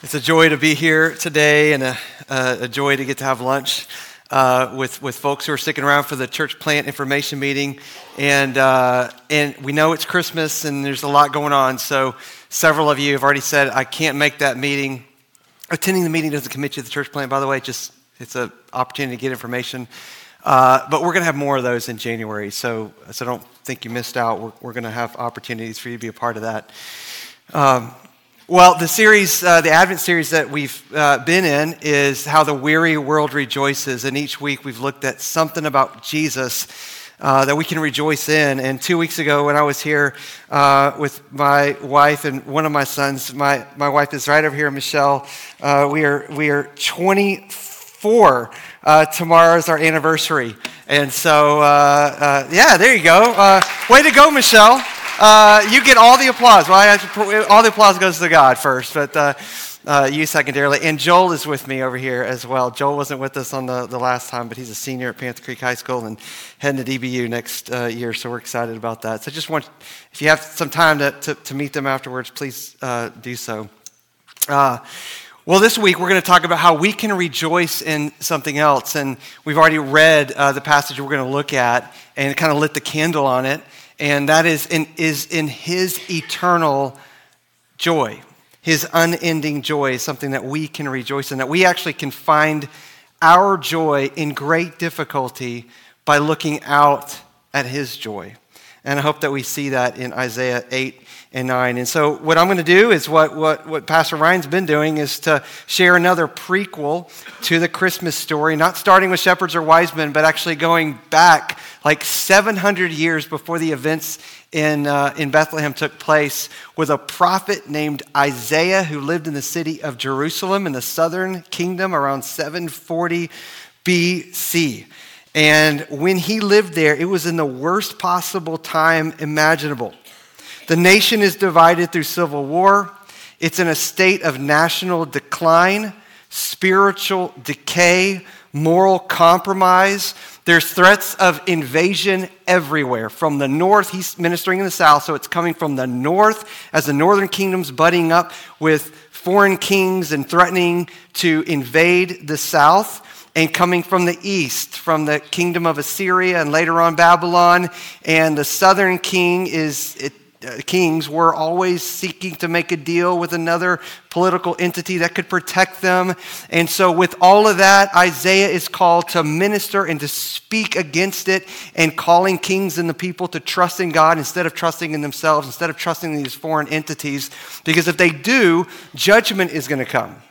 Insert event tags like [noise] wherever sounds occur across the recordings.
It's a joy to be here today and a, a joy to get to have lunch uh, with, with folks who are sticking around for the church plant information meeting. And, uh, and we know it's Christmas and there's a lot going on. So several of you have already said, I can't make that meeting. Attending the meeting doesn't commit you to the church plant, by the way, just it's an opportunity to get information. Uh, but we're going to have more of those in January. So, so don't think you missed out. We're, we're going to have opportunities for you to be a part of that. Um, well, the series, uh, the Advent series that we've uh, been in is How the Weary World Rejoices. And each week we've looked at something about Jesus uh, that we can rejoice in. And two weeks ago, when I was here uh, with my wife and one of my sons, my, my wife is right over here, Michelle. Uh, we, are, we are 24. Uh, tomorrow is our anniversary. And so, yeah, there you go. way to go, Michelle. Uh, you get all the applause. Well, to, all the applause goes to God first, but uh, uh, you secondarily. And Joel is with me over here as well. Joel wasn't with us on the, the last time, but he's a senior at Panther Creek High School and heading to DBU next uh, year, so we're excited about that. So just want, if you have some time to, to, to meet them afterwards, please uh, do so. Uh, well, this week we're going to talk about how we can rejoice in something else. And we've already read the passage we're going to look at and kind of lit the candle on it and that is in, is in his eternal joy. His unending joy is something that we can rejoice in, that we actually can find our joy in great difficulty by looking out at his joy. And I hope that we see that in Isaiah 8 and 9. And so, what I'm going to do is what, what, what Pastor Ryan's been doing is to share another prequel to the Christmas story, not starting with shepherds or wise men, but actually going back like 700 years before the events in, uh, in Bethlehem took place with a prophet named Isaiah who lived in the city of Jerusalem in the southern kingdom around 740 BC. And when he lived there, it was in the worst possible time imaginable. The nation is divided through civil war. It's in a state of national decline, spiritual decay, moral compromise. There's threats of invasion everywhere. From the north, he's ministering in the south, so it's coming from the north as the northern kingdom's budding up with foreign kings and threatening to invade the south and coming from the east, from the kingdom of Assyria and later on Babylon. And the southern king is, it, uh, kings were always seeking to make a deal with another political entity that could protect them. And so, with all of that, Isaiah is called to minister and to speak against it and calling kings and the people to trust in God instead of trusting in themselves, instead of trusting in these foreign entities. Because if they do, judgment is going to come.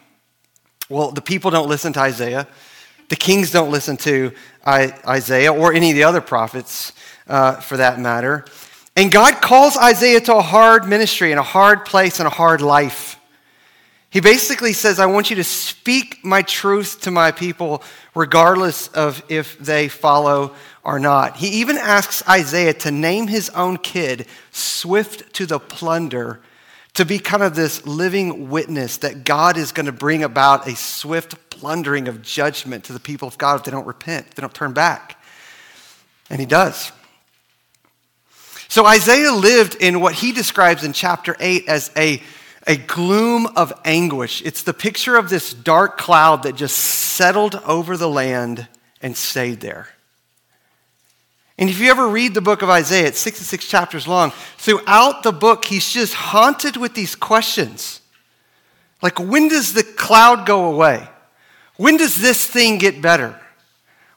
Well, the people don't listen to Isaiah, the kings don't listen to Isaiah or any of the other prophets uh, for that matter. And God calls Isaiah to a hard ministry and a hard place and a hard life. He basically says, I want you to speak my truth to my people, regardless of if they follow or not. He even asks Isaiah to name his own kid, Swift to the Plunder, to be kind of this living witness that God is going to bring about a swift plundering of judgment to the people of God if they don't repent, they don't turn back. And he does. So Isaiah lived in what he describes in chapter 8 as a, a gloom of anguish. It's the picture of this dark cloud that just settled over the land and stayed there. And if you ever read the book of Isaiah, it's 66 chapters long. Throughout the book, he's just haunted with these questions. Like, when does the cloud go away? When does this thing get better?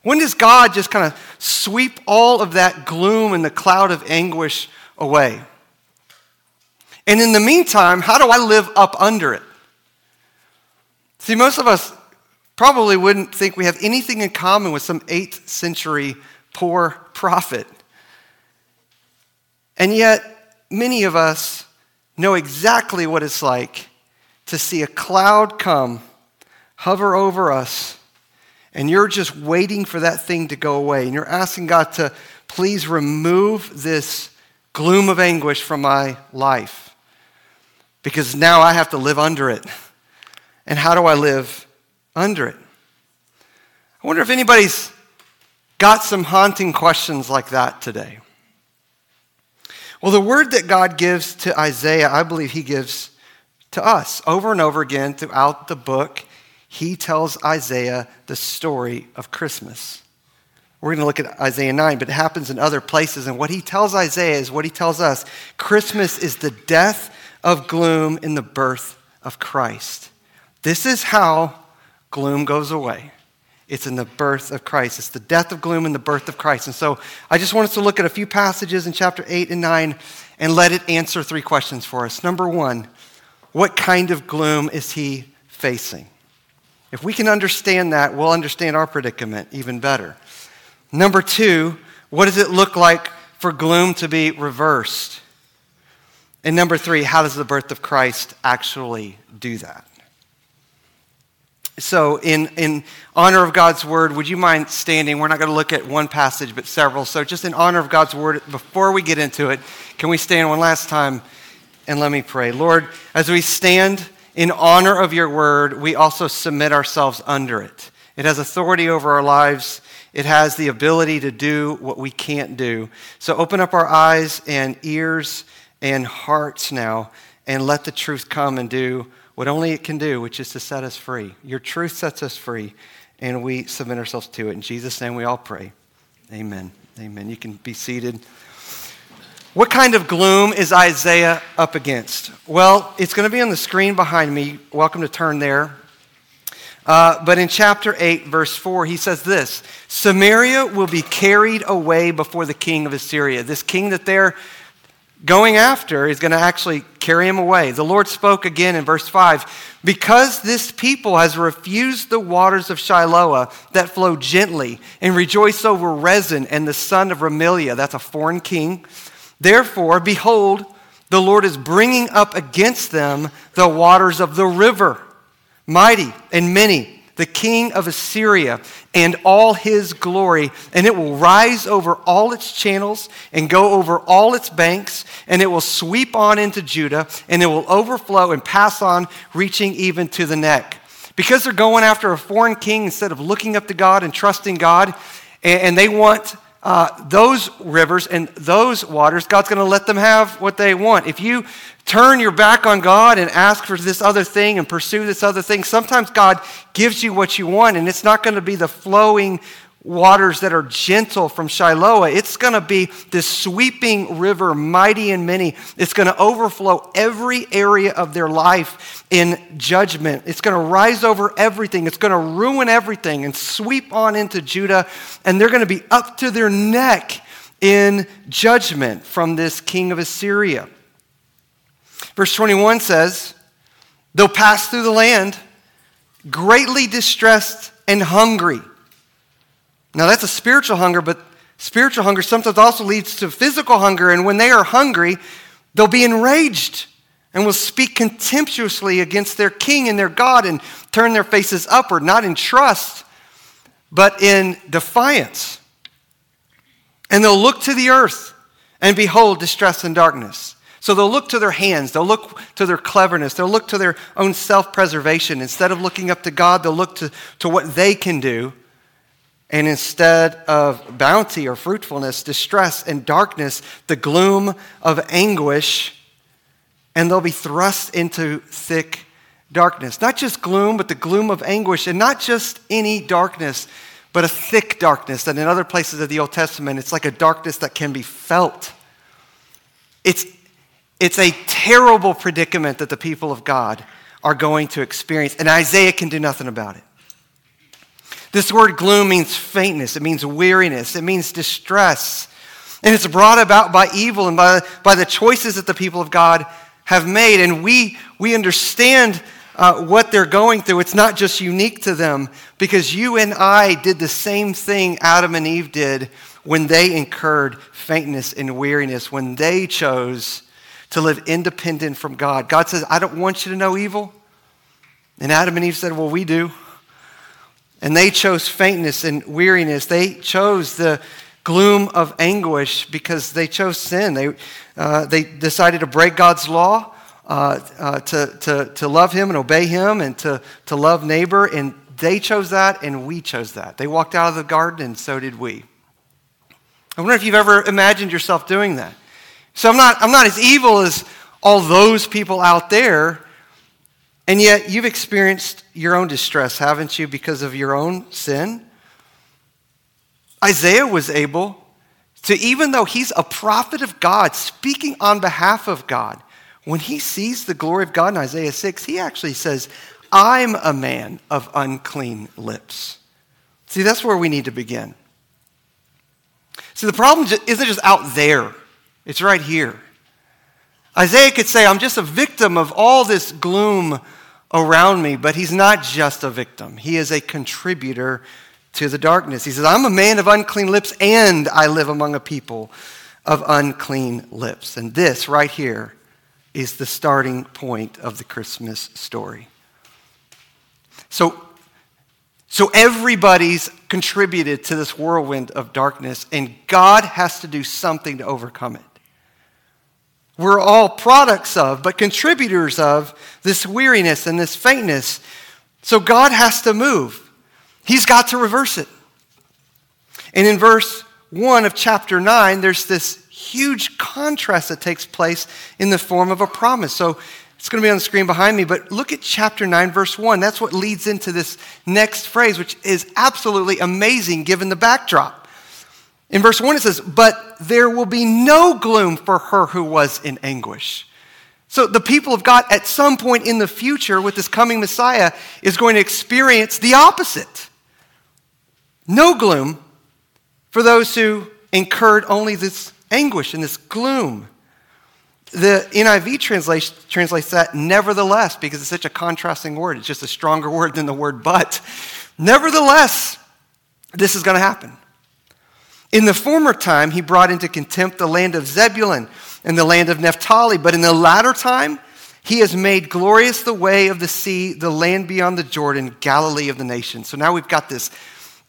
When does God just kind of sweep all of that gloom and the cloud of anguish away? And in the meantime, how do I live up under it? See, most of us probably wouldn't think we have anything in common with some 8th century poor prophet. And yet, many of us know exactly what it's like to see a cloud come, hover over us, and you're just waiting for that thing to go away, and you're asking God to please remove this gloom of anguish from my life because now I have to live under it. And how do I live under it? I wonder if anybody's got some haunting questions like that today. Well, the word that God gives to Isaiah, I believe he gives to us. Over and over again throughout the book, he tells Isaiah the story of Christmas. We're going to look at Isaiah 9, but it happens in other places. And what he tells Isaiah is what he tells us Christmas is the death of gloom in the birth of Christ. This is how gloom goes away. It's in the birth of Christ. It's the death of gloom and the birth of Christ. And so I just want us to look at a few passages in chapter 8 and 9 and let it answer three questions for us. Number one, what kind of gloom is he facing? If we can understand that, we'll understand our predicament even better. Number two, what does it look like for gloom to be reversed? And number three, how does the birth of Christ actually do that? So, in, in honor of God's word, would you mind standing? We're not going to look at one passage, but several. So, just in honor of God's word, before we get into it, can we stand one last time and let me pray? Lord, as we stand in honor of your word, we also submit ourselves under it. It has authority over our lives, it has the ability to do what we can't do. So, open up our eyes and ears and hearts now and let the truth come and do what only it can do, which is to set us free. Your truth sets us free, and we submit ourselves to it. In Jesus' name we all pray. Amen. Amen. You can be seated. What kind of gloom is Isaiah up against? Well, it's going to be on the screen behind me. Welcome to turn there. Uh, but in chapter 8, verse 4, he says this Samaria will be carried away before the king of Assyria. This king that they're going after is going to actually carry him away. The Lord spoke again in verse 5 Because this people has refused the waters of Shiloah that flow gently and rejoice over Rezin and the son of Remaliah, that's a foreign king. Therefore, behold, the Lord is bringing up against them the waters of the river, mighty and many the king of Assyria, and all his glory, and it will rise over all its channels and go over all its banks, and it will sweep on into Judah, and it will overflow and pass on, reaching even to the neck. Because they're going after a foreign king instead of looking up to God and trusting God, and they want uh, those rivers and those waters, God's going to let them have what they want. If you turn your back on God and ask for this other thing and pursue this other thing, sometimes God gives you what you want, and it's not going to be the flowing waters that are gentle from Shiloh. It's going to be this sweeping river, mighty and many. It's going to overflow every area of their life in judgment. It's going to rise over everything. It's going to ruin everything and sweep on into Judah. And they're going to be up to their neck in judgment from this king of Assyria. Verse 21 says, They'll pass through the land greatly distressed and hungry now, that's a spiritual hunger, but spiritual hunger sometimes also leads to physical hunger. And when they are hungry, they'll be enraged and will speak contemptuously against their king and their God and turn their faces upward, not in trust, but in defiance. And they'll look to the earth and behold distress and darkness. So they'll look to their hands, they'll look to their cleverness, they'll look to their own self preservation. Instead of looking up to God, they'll look to, to what they can do and instead of bounty or fruitfulness, distress and darkness, the gloom of anguish, and they'll be thrust into thick darkness. Not just gloom, but the gloom of anguish, and not just any darkness, but a thick darkness. And in other places of the Old Testament, it's like a darkness that can be felt. It's, it's a terrible predicament that the people of God are going to experience, and Isaiah can do nothing about it. This word gloom means faintness, it means weariness, it means distress. And it's brought about by evil and by, by the choices that the people of God have made. And we, we understand uh, what they're going through. It's not just unique to them because you and I did the same thing Adam and Eve did when they incurred faintness and weariness, when they chose to live independent from God. God says, I don't want you to know evil. And Adam and Eve said, Well, we do. And they chose faintness and weariness. They chose the gloom of anguish because they chose sin. They, uh, they decided to break God's law, uh, uh, to, to, to love Him and obey Him, and to, to love neighbor. And they chose that, and we chose that. They walked out of the garden, and so did we. I wonder if you've ever imagined yourself doing that. So I'm not, I'm not as evil as all those people out there, And yet, you've experienced your own distress, haven't you, because of your own sin? Isaiah was able to, even though he's a prophet of God, speaking on behalf of God, when he sees the glory of God in Isaiah 6, he actually says, I'm a man of unclean lips. See, that's where we need to begin. See, the problem isn't just out there, it's right here. Isaiah could say, I'm just a victim of all this gloom around me, but he's not just a victim. He is a contributor to the darkness. He says, I'm a man of unclean lips, and I live among a people of unclean lips. And this right here is the starting point of the Christmas story. So, so everybody's contributed to this whirlwind of darkness, and God has to do something to overcome it. We're all products of, but contributors of, this weariness and this faintness. So God has to move. He's got to reverse it. And in verse 1 of chapter 9, there's this huge contrast that takes place in the form of a promise. So it's going to be on the screen behind me, but look at chapter 9, verse 1. That's what leads into this next phrase, which is absolutely amazing given the backdrop. In verse 1, it says, But there will be no gloom for her who was in anguish. So the people of God, at some point in the future, with this coming Messiah, is going to experience the opposite. No gloom for those who incurred only this anguish and this gloom. The NIV translates, translates that nevertheless because it's such a contrasting word. It's just a stronger [laughs] word than the word but. Nevertheless, this is going to happen. In the former time, he brought into contempt the land of Zebulun and the land of Naphtali, but in the latter time, he has made glorious the way of the sea, the land beyond the Jordan, Galilee of the nations. So now we've got this,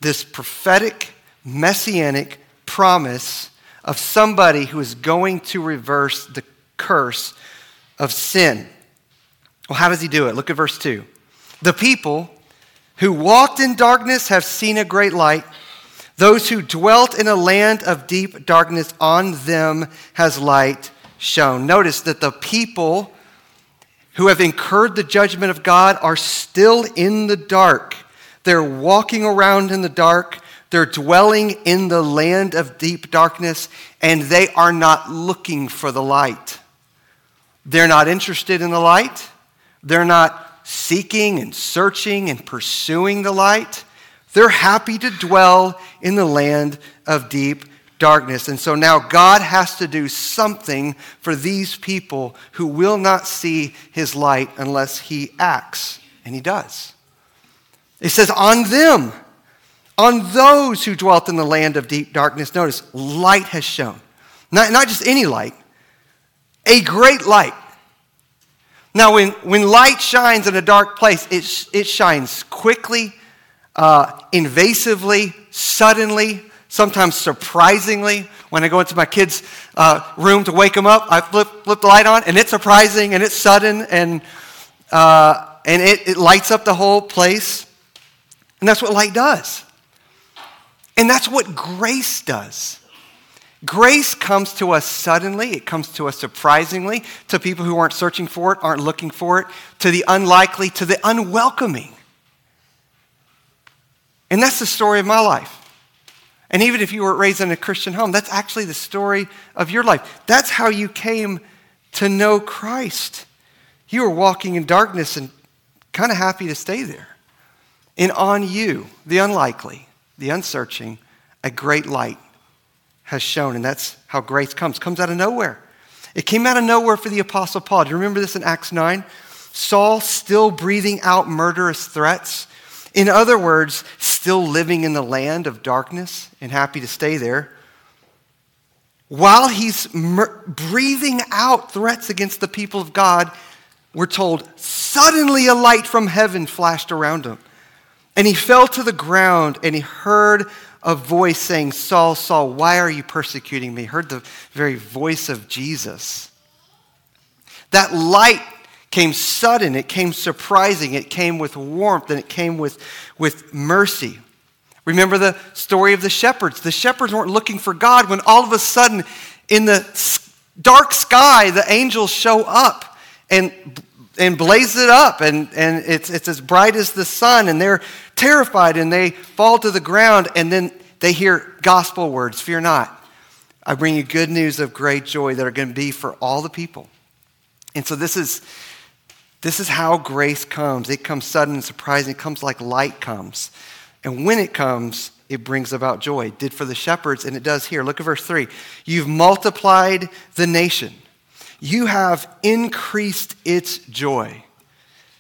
this prophetic, messianic promise of somebody who is going to reverse the curse of sin. Well, how does he do it? Look at verse 2. The people who walked in darkness have seen a great light. Those who dwelt in a land of deep darkness, on them has light shone. Notice that the people who have incurred the judgment of God are still in the dark. They're walking around in the dark. They're dwelling in the land of deep darkness, and they are not looking for the light. They're not interested in the light. They're not seeking and searching and pursuing the light. They're happy to dwell in the land of deep darkness. And so now God has to do something for these people who will not see his light unless he acts. And he does. It says, On them, on those who dwelt in the land of deep darkness, notice, light has shone. Not, not just any light, a great light. Now, when, when light shines in a dark place, it, it shines quickly, uh, invasively, suddenly, sometimes surprisingly. When I go into my kids' uh, room to wake them up, I flip, flip the light on, and it's surprising, and it's sudden, and, uh, and it, it lights up the whole place. And that's what light does. And that's what grace does. Grace comes to us suddenly, it comes to us surprisingly, to people who aren't searching for it, aren't looking for it, to the unlikely, to the unwelcoming. And that's the story of my life. And even if you were raised in a Christian home, that's actually the story of your life. That's how you came to know Christ. You were walking in darkness and kind of happy to stay there. And on you, the unlikely, the unsearching, a great light has shown. And that's how grace comes. Comes out of nowhere. It came out of nowhere for the Apostle Paul. Do you remember this in Acts 9? Saul still breathing out murderous threats. In other words, still living in the land of darkness and happy to stay there. While he's mur- breathing out threats against the people of God, we're told suddenly a light from heaven flashed around him. And he fell to the ground and he heard a voice saying, Saul, Saul, why are you persecuting me? Heard the very voice of Jesus. That light came sudden, it came surprising, it came with warmth, and it came with, with mercy. Remember the story of the shepherds. The shepherds weren't looking for God when all of a sudden, in the dark sky, the angels show up and, and blaze it up, and, and it's, it's as bright as the sun, and they're terrified and they fall to the ground, and then they hear gospel words Fear not. I bring you good news of great joy that are going to be for all the people. And so this is this is how grace comes. It comes sudden and surprising. It comes like light comes. And when it comes, it brings about joy. It did for the shepherds, and it does here. Look at verse 3. You've multiplied the nation, you have increased its joy.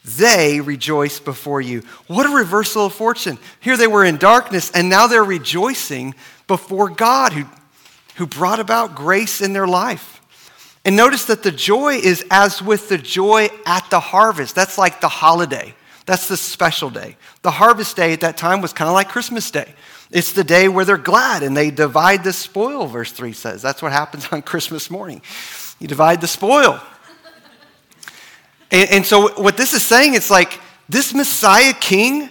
They rejoice before you. What a reversal of fortune. Here they were in darkness, and now they're rejoicing before God who, who brought about grace in their life. And notice that the joy is as with the joy at the harvest. That's like the holiday. That's the special day. The harvest day at that time was kind of like Christmas Day. It's the day where they're glad and they divide the spoil, verse 3 says. That's what happens on [laughs] Christmas morning. You divide the spoil. and, and so, what this is saying, it's like this Messiah King,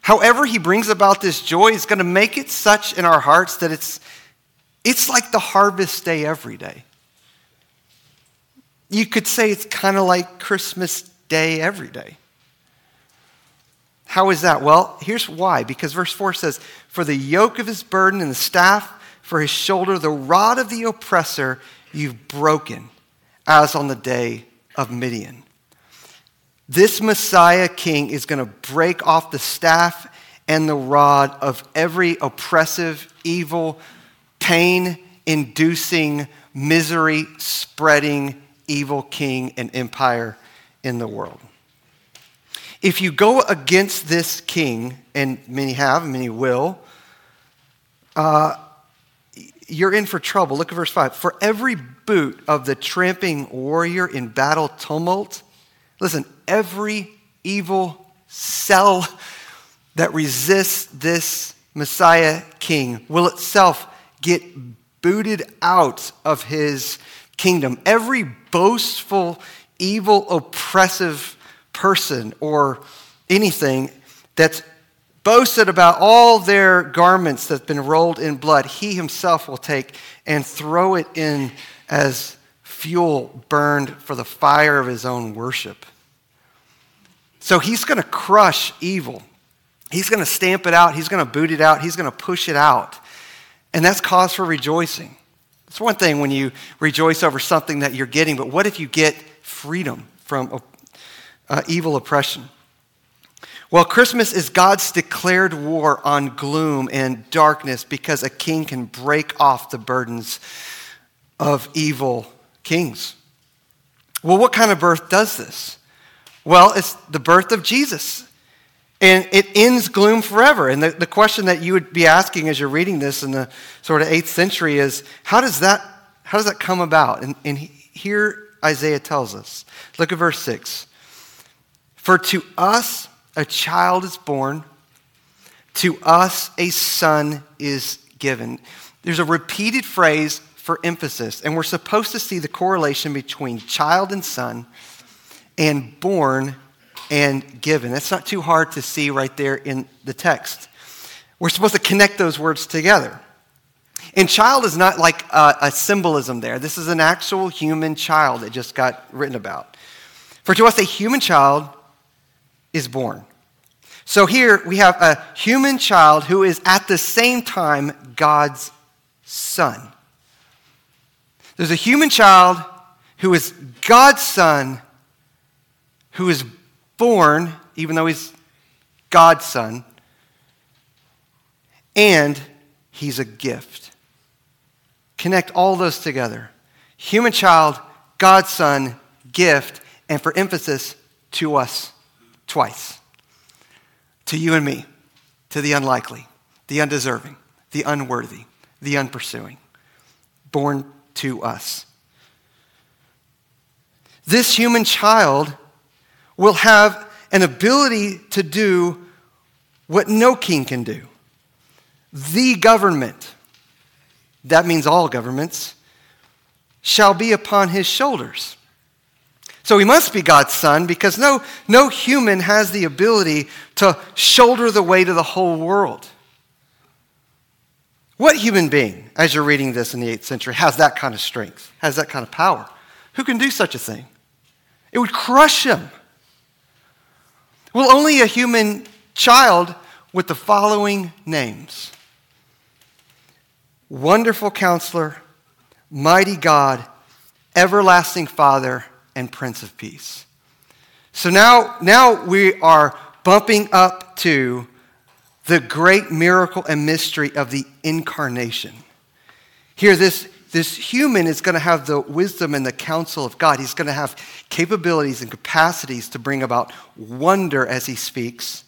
however he brings about this joy, is going to make it such in our hearts that it's, it's like the harvest day every day. You could say it's kind of like Christmas Day every day. How is that? Well, here's why. Because verse 4 says, For the yoke of his burden and the staff for his shoulder, the rod of the oppressor, you've broken, as on the day of Midian. This Messiah king is going to break off the staff and the rod of every oppressive, evil, pain inducing, misery spreading evil king and empire in the world. If you go against this king, and many have, many will, uh, you're in for trouble. Look at verse 5. For every boot of the tramping warrior in battle tumult, listen, every evil cell that resists this Messiah king will itself get booted out of his kingdom. Every boastful, evil, oppressive person or anything that's boasted about all their garments that's been rolled in blood, he himself will take and throw it in as fuel burned for the fire of his own worship. So he's going to crush evil. He's going to stamp it out. He's going to boot it out. He's going to push it out. And that's cause for rejoicing. It's one thing when you rejoice over something that you're getting, but what if you get freedom from uh, evil oppression? Well, Christmas is God's declared war on gloom and darkness because a king can break off the burdens of evil kings. Well, what kind of birth does this? Well, it's the birth of Jesus. And it ends gloom forever. And the, the question that you would be asking as you're reading this in the sort of 8th century is how does that, how does that come about? And, and here Isaiah tells us. Look at verse 6. For to us a child is born, to us a son is given. There's a repeated phrase for emphasis, and we're supposed to see the correlation between child and son and born and given. That's not too hard to see right there in the text. We're supposed to connect those words together. And child is not like a, a, symbolism there. This is an actual human child that just got written about. For to us, a human child is born. So here we have a human child who is at the same time God's son. There's a human child who is God's son who is born, even though he's God's son, and he's a gift. Connect all those together. Human child, God's son, gift, and for emphasis, to us twice. To you and me, to the unlikely, the undeserving, the unworthy, the unpursuing. Born to us. This human child will have an ability to do what no king can do. The government, that means all governments, shall be upon his shoulders. So he must be God's son because no, no human has the ability to shoulder the weight of the whole world. What human being, as you're reading this in the 8th century, has that kind of strength, has that kind of power? Who can do such a thing? It would crush him. Well, only a human child with the following names Wonderful Counselor, Mighty God, Everlasting Father, and Prince of Peace. So now, now we are bumping up to the great miracle and mystery of the incarnation. Here, this, this human is going to have the wisdom and the counsel of God. He's going to have capabilities and capacities to bring about wonder as he speaks.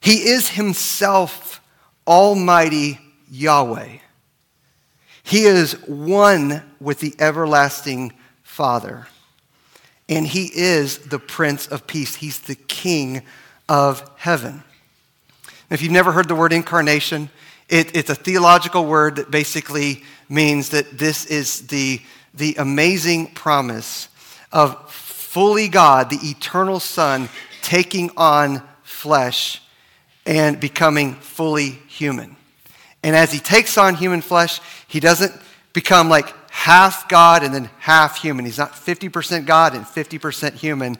He is himself Almighty Yahweh. He is one with the everlasting Father. And he is the Prince of Peace. He's the King of heaven. If you've never heard the word incarnation, it, it's a theological word that basically means that this is the, the amazing promise of fully God, the eternal Son, taking on flesh and becoming fully human. And as he takes on human flesh, he doesn't become like half God and then half human. He's not 50% God and 50% human.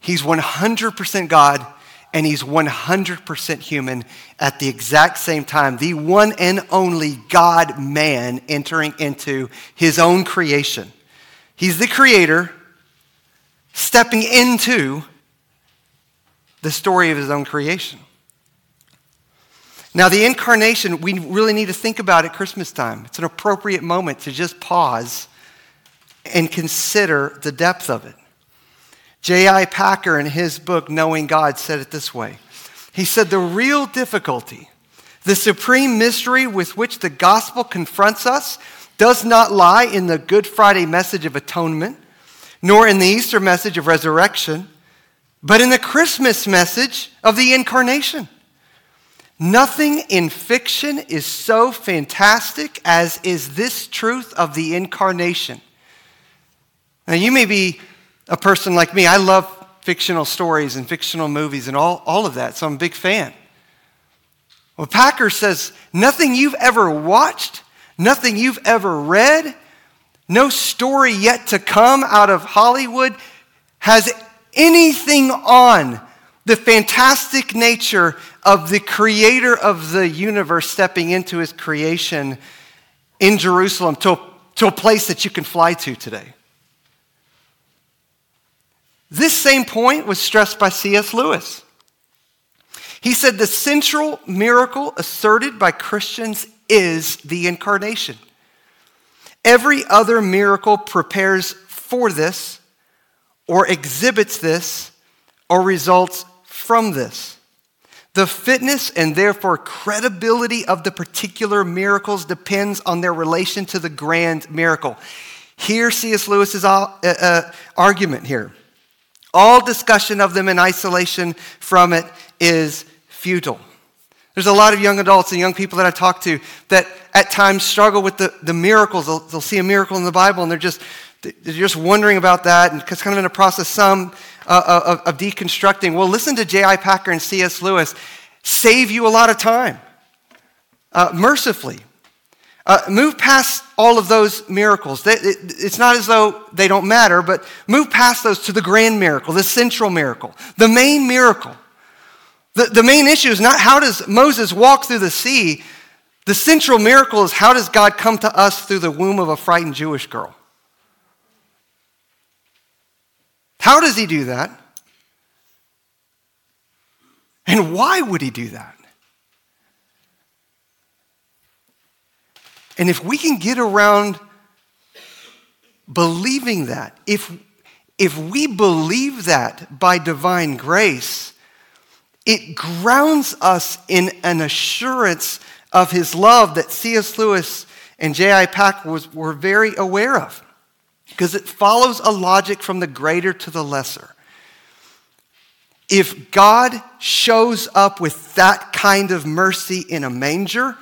He's 100% God and he's 100% human at the exact same time. The one and only God man entering into his own creation. He's the creator stepping into the story of his own creation. Now, the incarnation, we really need to think about at Christmas time. It's an appropriate moment to just pause and consider the depth of it. J.I. Packer, in his book, Knowing God, said it this way He said, The real difficulty, the supreme mystery with which the gospel confronts us, does not lie in the Good Friday message of atonement, nor in the Easter message of resurrection, but in the Christmas message of the incarnation. Nothing in fiction is so fantastic as is this truth of the incarnation. Now, you may be a person like me. I love fictional stories and fictional movies and all, all of that, so I'm a big fan. Well, Packer says nothing you've ever watched, nothing you've ever read, no story yet to come out of Hollywood has anything on the fantastic nature of the creator of the universe stepping into his creation in Jerusalem to, to a place that you can fly to today. This same point was stressed by C.S. Lewis. He said the central miracle asserted by Christians is the incarnation. Every other miracle prepares for this, or exhibits this, or results from this. The fitness and therefore credibility of the particular miracles depends on their relation to the grand miracle. Here, C.S. Lewis's uh, uh, argument here. All discussion of them in isolation from it is futile. There's a lot of young adults and young people that I talk to that at times struggle with the, the miracles. They'll, they'll see a miracle in the Bible and they're just, they're just wondering about that and it's kind of in a process, some uh, uh, of, of deconstructing. Well, listen to J.I. Packer and C.S. Lewis save you a lot of time uh, mercifully. Uh, move past all of those miracles. It's not as though they don't matter, but move past those to the grand miracle, the central miracle, the main miracle. The, the main issue is not how does Moses walk through the sea. The central miracle is how does God come to us through the womb of a frightened Jewish girl? How does he do that? And why would he do that? And if we can get around believing that, if, if we believe that by divine grace, it grounds us in an assurance of his love that C.S. Lewis and J.I. Packer was, were very aware of because it follows a logic from the greater to the lesser. If God shows up with that kind of mercy in a manger,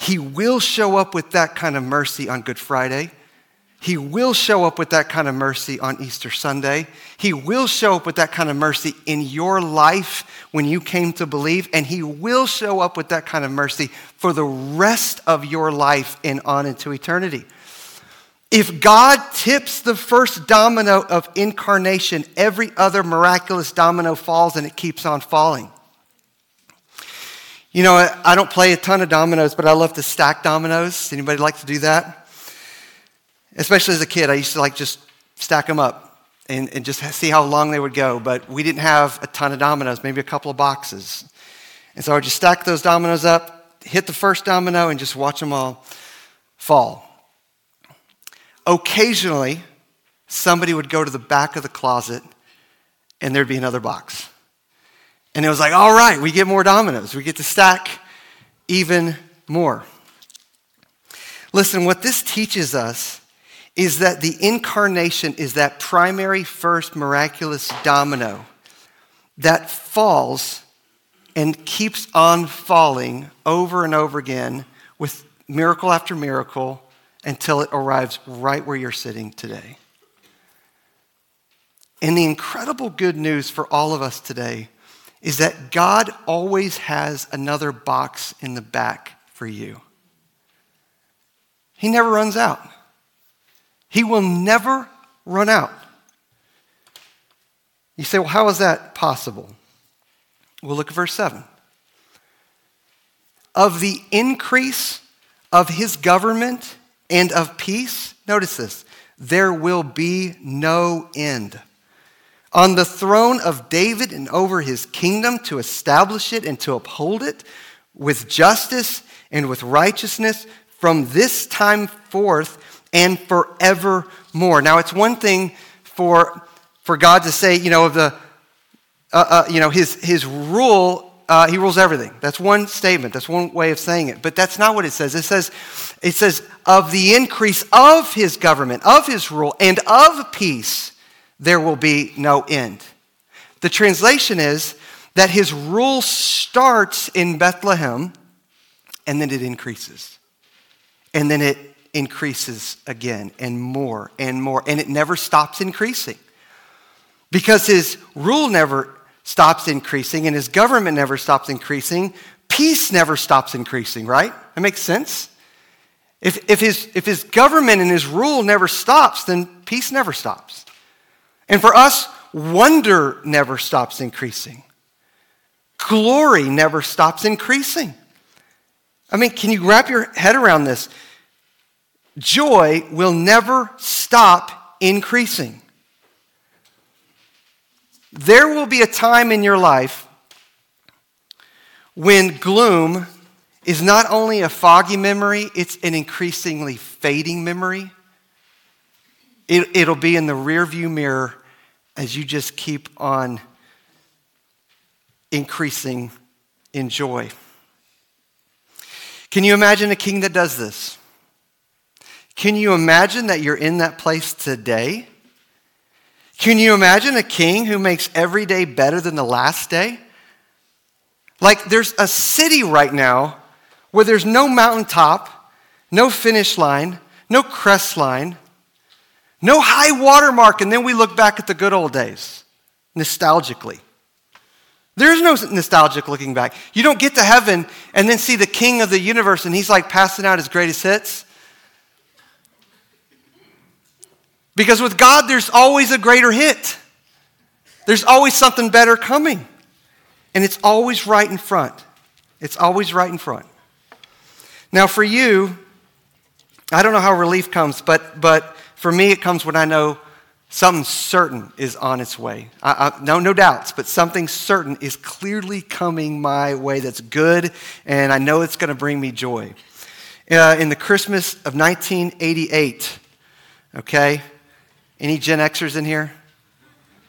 he will show up with that kind of mercy on Good Friday. He will show up with that kind of mercy on Easter Sunday. He will show up with that kind of mercy in your life when you came to believe, and He will show up with that kind of mercy for the rest of your life and on into eternity. If God tips the first domino of incarnation, every other miraculous domino falls and it keeps on falling. You know, I don't play a ton of dominoes, but I love to stack dominoes. Anybody like to do that? Especially as a kid, I used to like just stack them up and, and just see how long they would go. But we didn't have a ton of dominoes, maybe a couple of boxes. And so I would just stack those dominoes up, hit the first domino, and just watch them all fall. Occasionally, somebody would go to the back of the closet and there'd be another box. And it was like, all right, we get more dominoes. We get to stack even more. Listen, what this teaches us is that the incarnation is that primary first miraculous domino that falls and keeps on falling over and over again with miracle after miracle until it arrives right where you're sitting today. And the incredible good news for all of us today is that God always has another box in the back for you. He never runs out. He will never run out. You say, well, how is that possible? We'll look at verse 7. Of the increase of his government and of peace, notice this, there will be no end. On the throne of David and over his kingdom to establish it and to uphold it with justice and with righteousness from this time forth and forevermore. Now, it's one thing for, for God to say, you know, of the, uh, uh, you know, his, his rule uh, he rules everything. That's one statement. That's one way of saying it. But that's not what it says. It says, it says, of the increase of his government, of his rule, and of peace, there will be no end. The translation is that his rule starts in Bethlehem and then it increases. And then it increases again and more and more. And it never stops increasing because his rule never stops increasing and his government never stops increasing, peace never stops increasing, right? That makes sense? If, if, his, if his government and his rule never stops, then peace never stops. And for us, wonder never stops increasing. Glory never stops increasing. I mean, can you wrap your head around this? Joy will never stop increasing. There will be a time in your life when gloom is not only a foggy memory, it's an increasingly fading memory. It, will be in the rearview mirror as you just keep on increasing in joy. Can you imagine a king that does this? Can you imagine that you're in that place today? Can you imagine a king who makes every day better than the last day? Like there's a city right now where there's no mountaintop, no finish line, no crest line, no high water mark, and then we look back at the good old days nostalgically. There's no nostalgic looking back. You don't get to heaven and then see the king of the universe and he's like passing out his greatest hits. Because with God, there's always a greater hit, there's always something better coming. And it's always right in front. It's always right in front. Now, for you, I don't know how relief comes, but, but for me, it comes when I know something certain is on its way. I, I, no, no doubts, but something certain is clearly coming my way that's good, and I know it's going to bring me joy. Uh, in the Christmas of 1988, okay, any Gen Xers in here?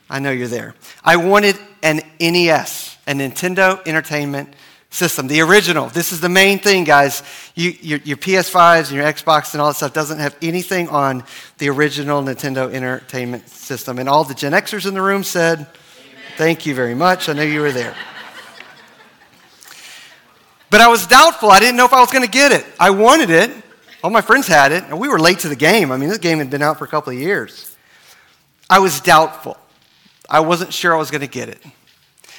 I know you're there. I wanted an NES, a Nintendo Entertainment System, the original. This is the main thing, guys. You, your, your PS5s and your Xbox and all that stuff doesn't have anything on the original Nintendo Entertainment System. And all the Gen Xers in the room said, Amen. Thank you very much. I know you were there. But I was doubtful. I didn't know if I was going to get it. I wanted it. All my friends had it, and we were late to the game. I mean, this game had been out for a couple of years. I was doubtful. I wasn't sure I was going to get it.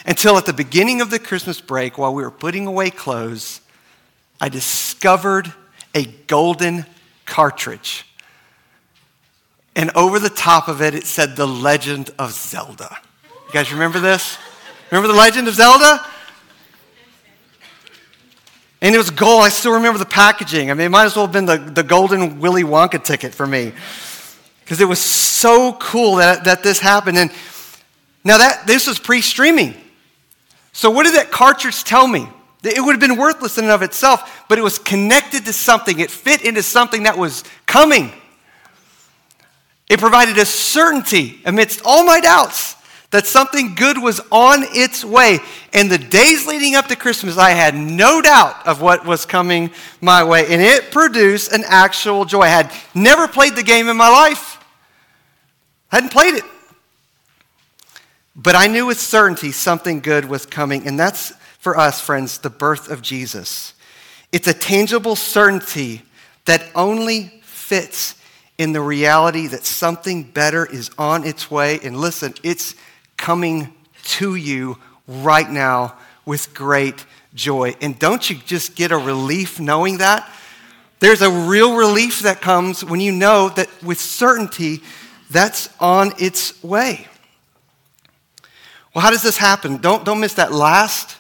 Until at the beginning of the Christmas break, while we were putting away clothes, I discovered a golden cartridge. And over the top of it, it said The Legend of Zelda. You guys remember this? Remember The Legend of Zelda? And it was gold. I still remember the packaging. I mean, it might as well have been the, the golden Willy Wonka ticket for me. Because it was so cool that, that this happened. And now that this was pre-streaming. So what did that cartridge tell me? It would have been worthless in and of itself, but it was connected to something. It fit into something that was coming. It provided a certainty amidst all my doubts that something good was on its way. And the days leading up to Christmas, I had no doubt of what was coming my way. And it produced an actual joy. I had never played the game in my life, I hadn't played it. But I knew with certainty something good was coming. And that's for us, friends, the birth of Jesus. It's a tangible certainty that only fits in the reality that something better is on its way. And listen, it's coming to you right now with great joy. And don't you just get a relief knowing that? There's a real relief that comes when you know that with certainty that's on its way. Well, how does this happen? Don't, don't miss that last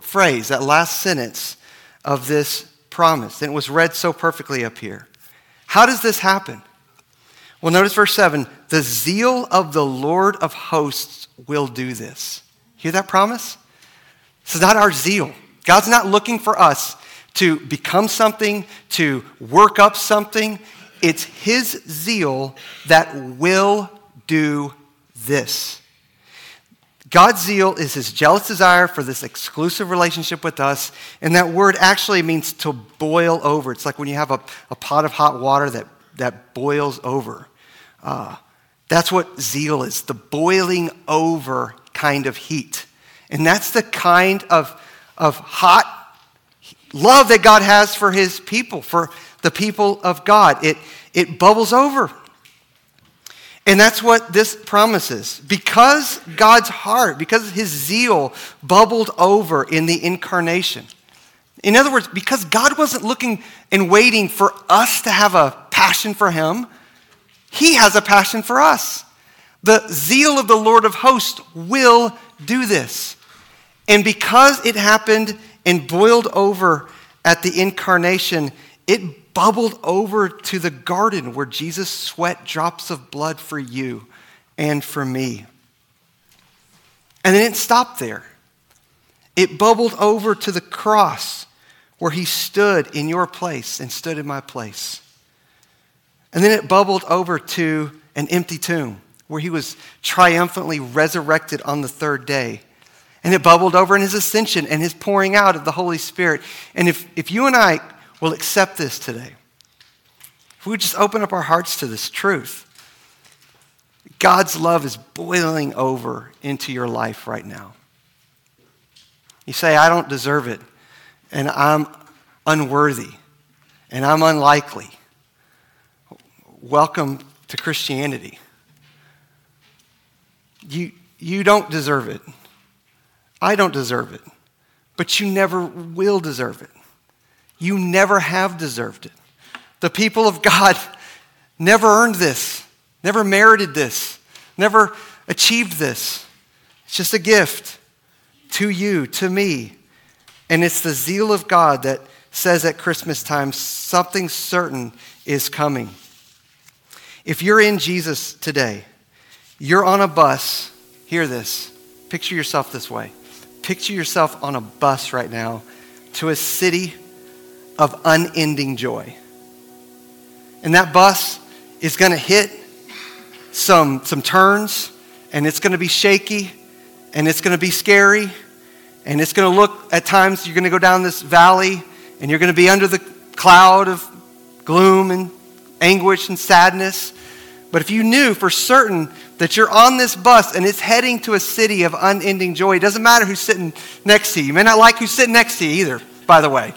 phrase, that last sentence of this promise. And it was read so perfectly up here. How does this happen? Well, notice verse 7 the zeal of the Lord of hosts will do this. Hear that promise? This is not our zeal. God's not looking for us to become something, to work up something. It's His zeal that will do this. God's zeal is His jealous desire for this exclusive relationship with us. And that word actually means to boil over. It's like when you have a, a pot of hot water that that boils over. Uh, that's what zeal is the boiling over kind of heat. And that's the kind of, of hot love that God has for his people, for the people of God. It, it bubbles over. And that's what this promises. Because God's heart, because his zeal bubbled over in the incarnation. In other words, because God wasn't looking and waiting for us to have a passion for him, he has a passion for us. The zeal of the Lord of hosts will do this. And because it happened and boiled over at the incarnation, it bubbled over to the garden where Jesus sweat drops of blood for you and for me. And then it didn't stop there. It bubbled over to the cross where he stood in your place and stood in my place. And then it bubbled over to an empty tomb where he was triumphantly resurrected on the third day. And it bubbled over in his ascension and his pouring out of the Holy Spirit. And if, if you and I will accept this today, if we just open up our hearts to this truth, God's love is boiling over into your life right now. You say, I don't deserve it, and I'm unworthy, and I'm unlikely welcome to Christianity. You, you don't deserve it. I don't deserve it. But you never will deserve it. You never have deserved it. The people of God never earned this, never merited this, never achieved this. It's just a gift to you, to me. And it's the zeal of God that says at Christmas time something certain is coming. If you're in Jesus today, you're on a bus, hear this. Picture yourself this way. Picture yourself on a bus right now to a city of unending joy. And that bus is going to hit some, some turns, and it's going to be shaky, and it's going to be scary, and it's going to look at times you're going to go down this valley, and you're going to be under the cloud of gloom and anguish and sadness. But if you knew for certain that you're on this bus and it's heading to a city of unending joy, it doesn't matter who's sitting next to you. You may not like who's sitting next to you either, by the way.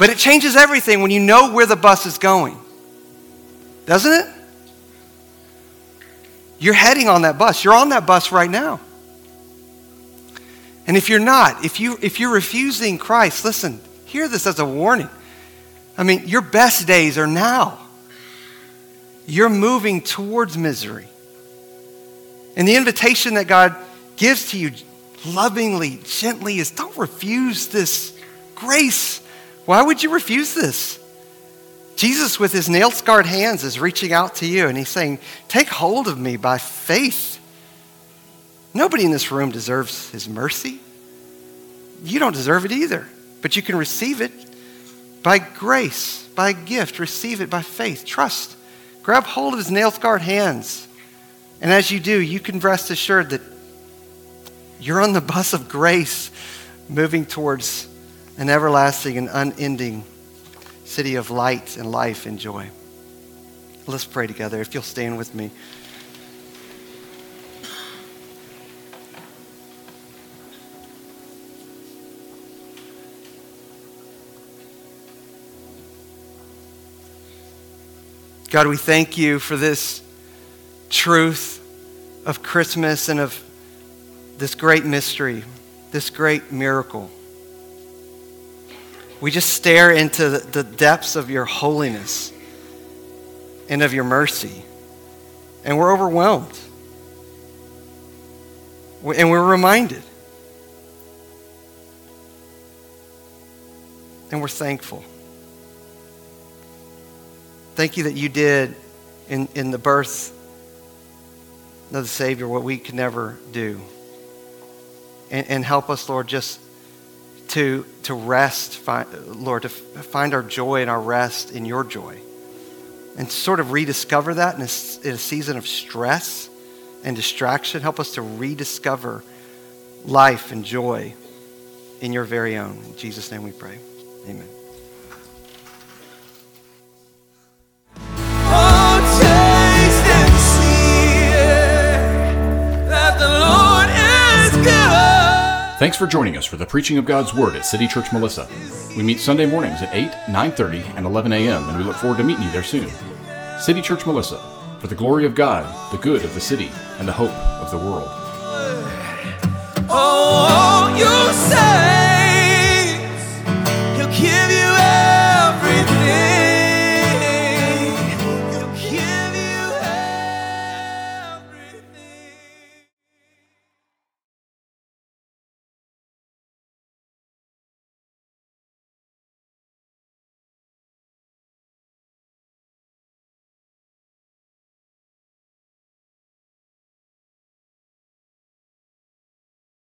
But it changes everything when you know where the bus is going. Doesn't it? You're heading on that bus. You're on that bus right now. And if you're not, if you if you're refusing Christ, listen, hear this as a warning. I mean, your best days are now. you're moving towards misery. And the invitation that God gives to you lovingly, gently, is don't refuse this grace. Why would you refuse this? Jesus, with his nail scarred hands, is reaching out to you and he's saying, Take hold of me by faith. Nobody in this room deserves his mercy. You don't deserve it either, but you can receive it by grace, by gift. Receive it by faith. Trust. Grab hold of his nail scarred hands. And as you do, you can rest assured that you're on the bus of grace moving towards an everlasting and unending city of light and life and joy. Let's pray together. If you'll stand with me. God, we thank you for this truth of Christmas and of this great mystery, this great miracle. We just stare into the depths of your holiness and of your mercy, and we're overwhelmed. And we're reminded. And we're thankful. Thank you that you did in, in the birth of the Savior what we could never do. And, and help us, Lord, just to, to rest, find, Lord, to find our joy and our rest in your joy. And sort of rediscover that in a, in a season of stress and distraction. Help us to rediscover life and joy in your very own. In Jesus' name we pray. Amen. Thanks for joining us for the preaching of God's Word at City Church Melissa. We meet Sunday mornings at 8, 9.30, and 11 a.m., and we look forward to meeting you there soon. City Church Melissa, for the glory of God, the good of the city, and the hope of the world. Oh, you say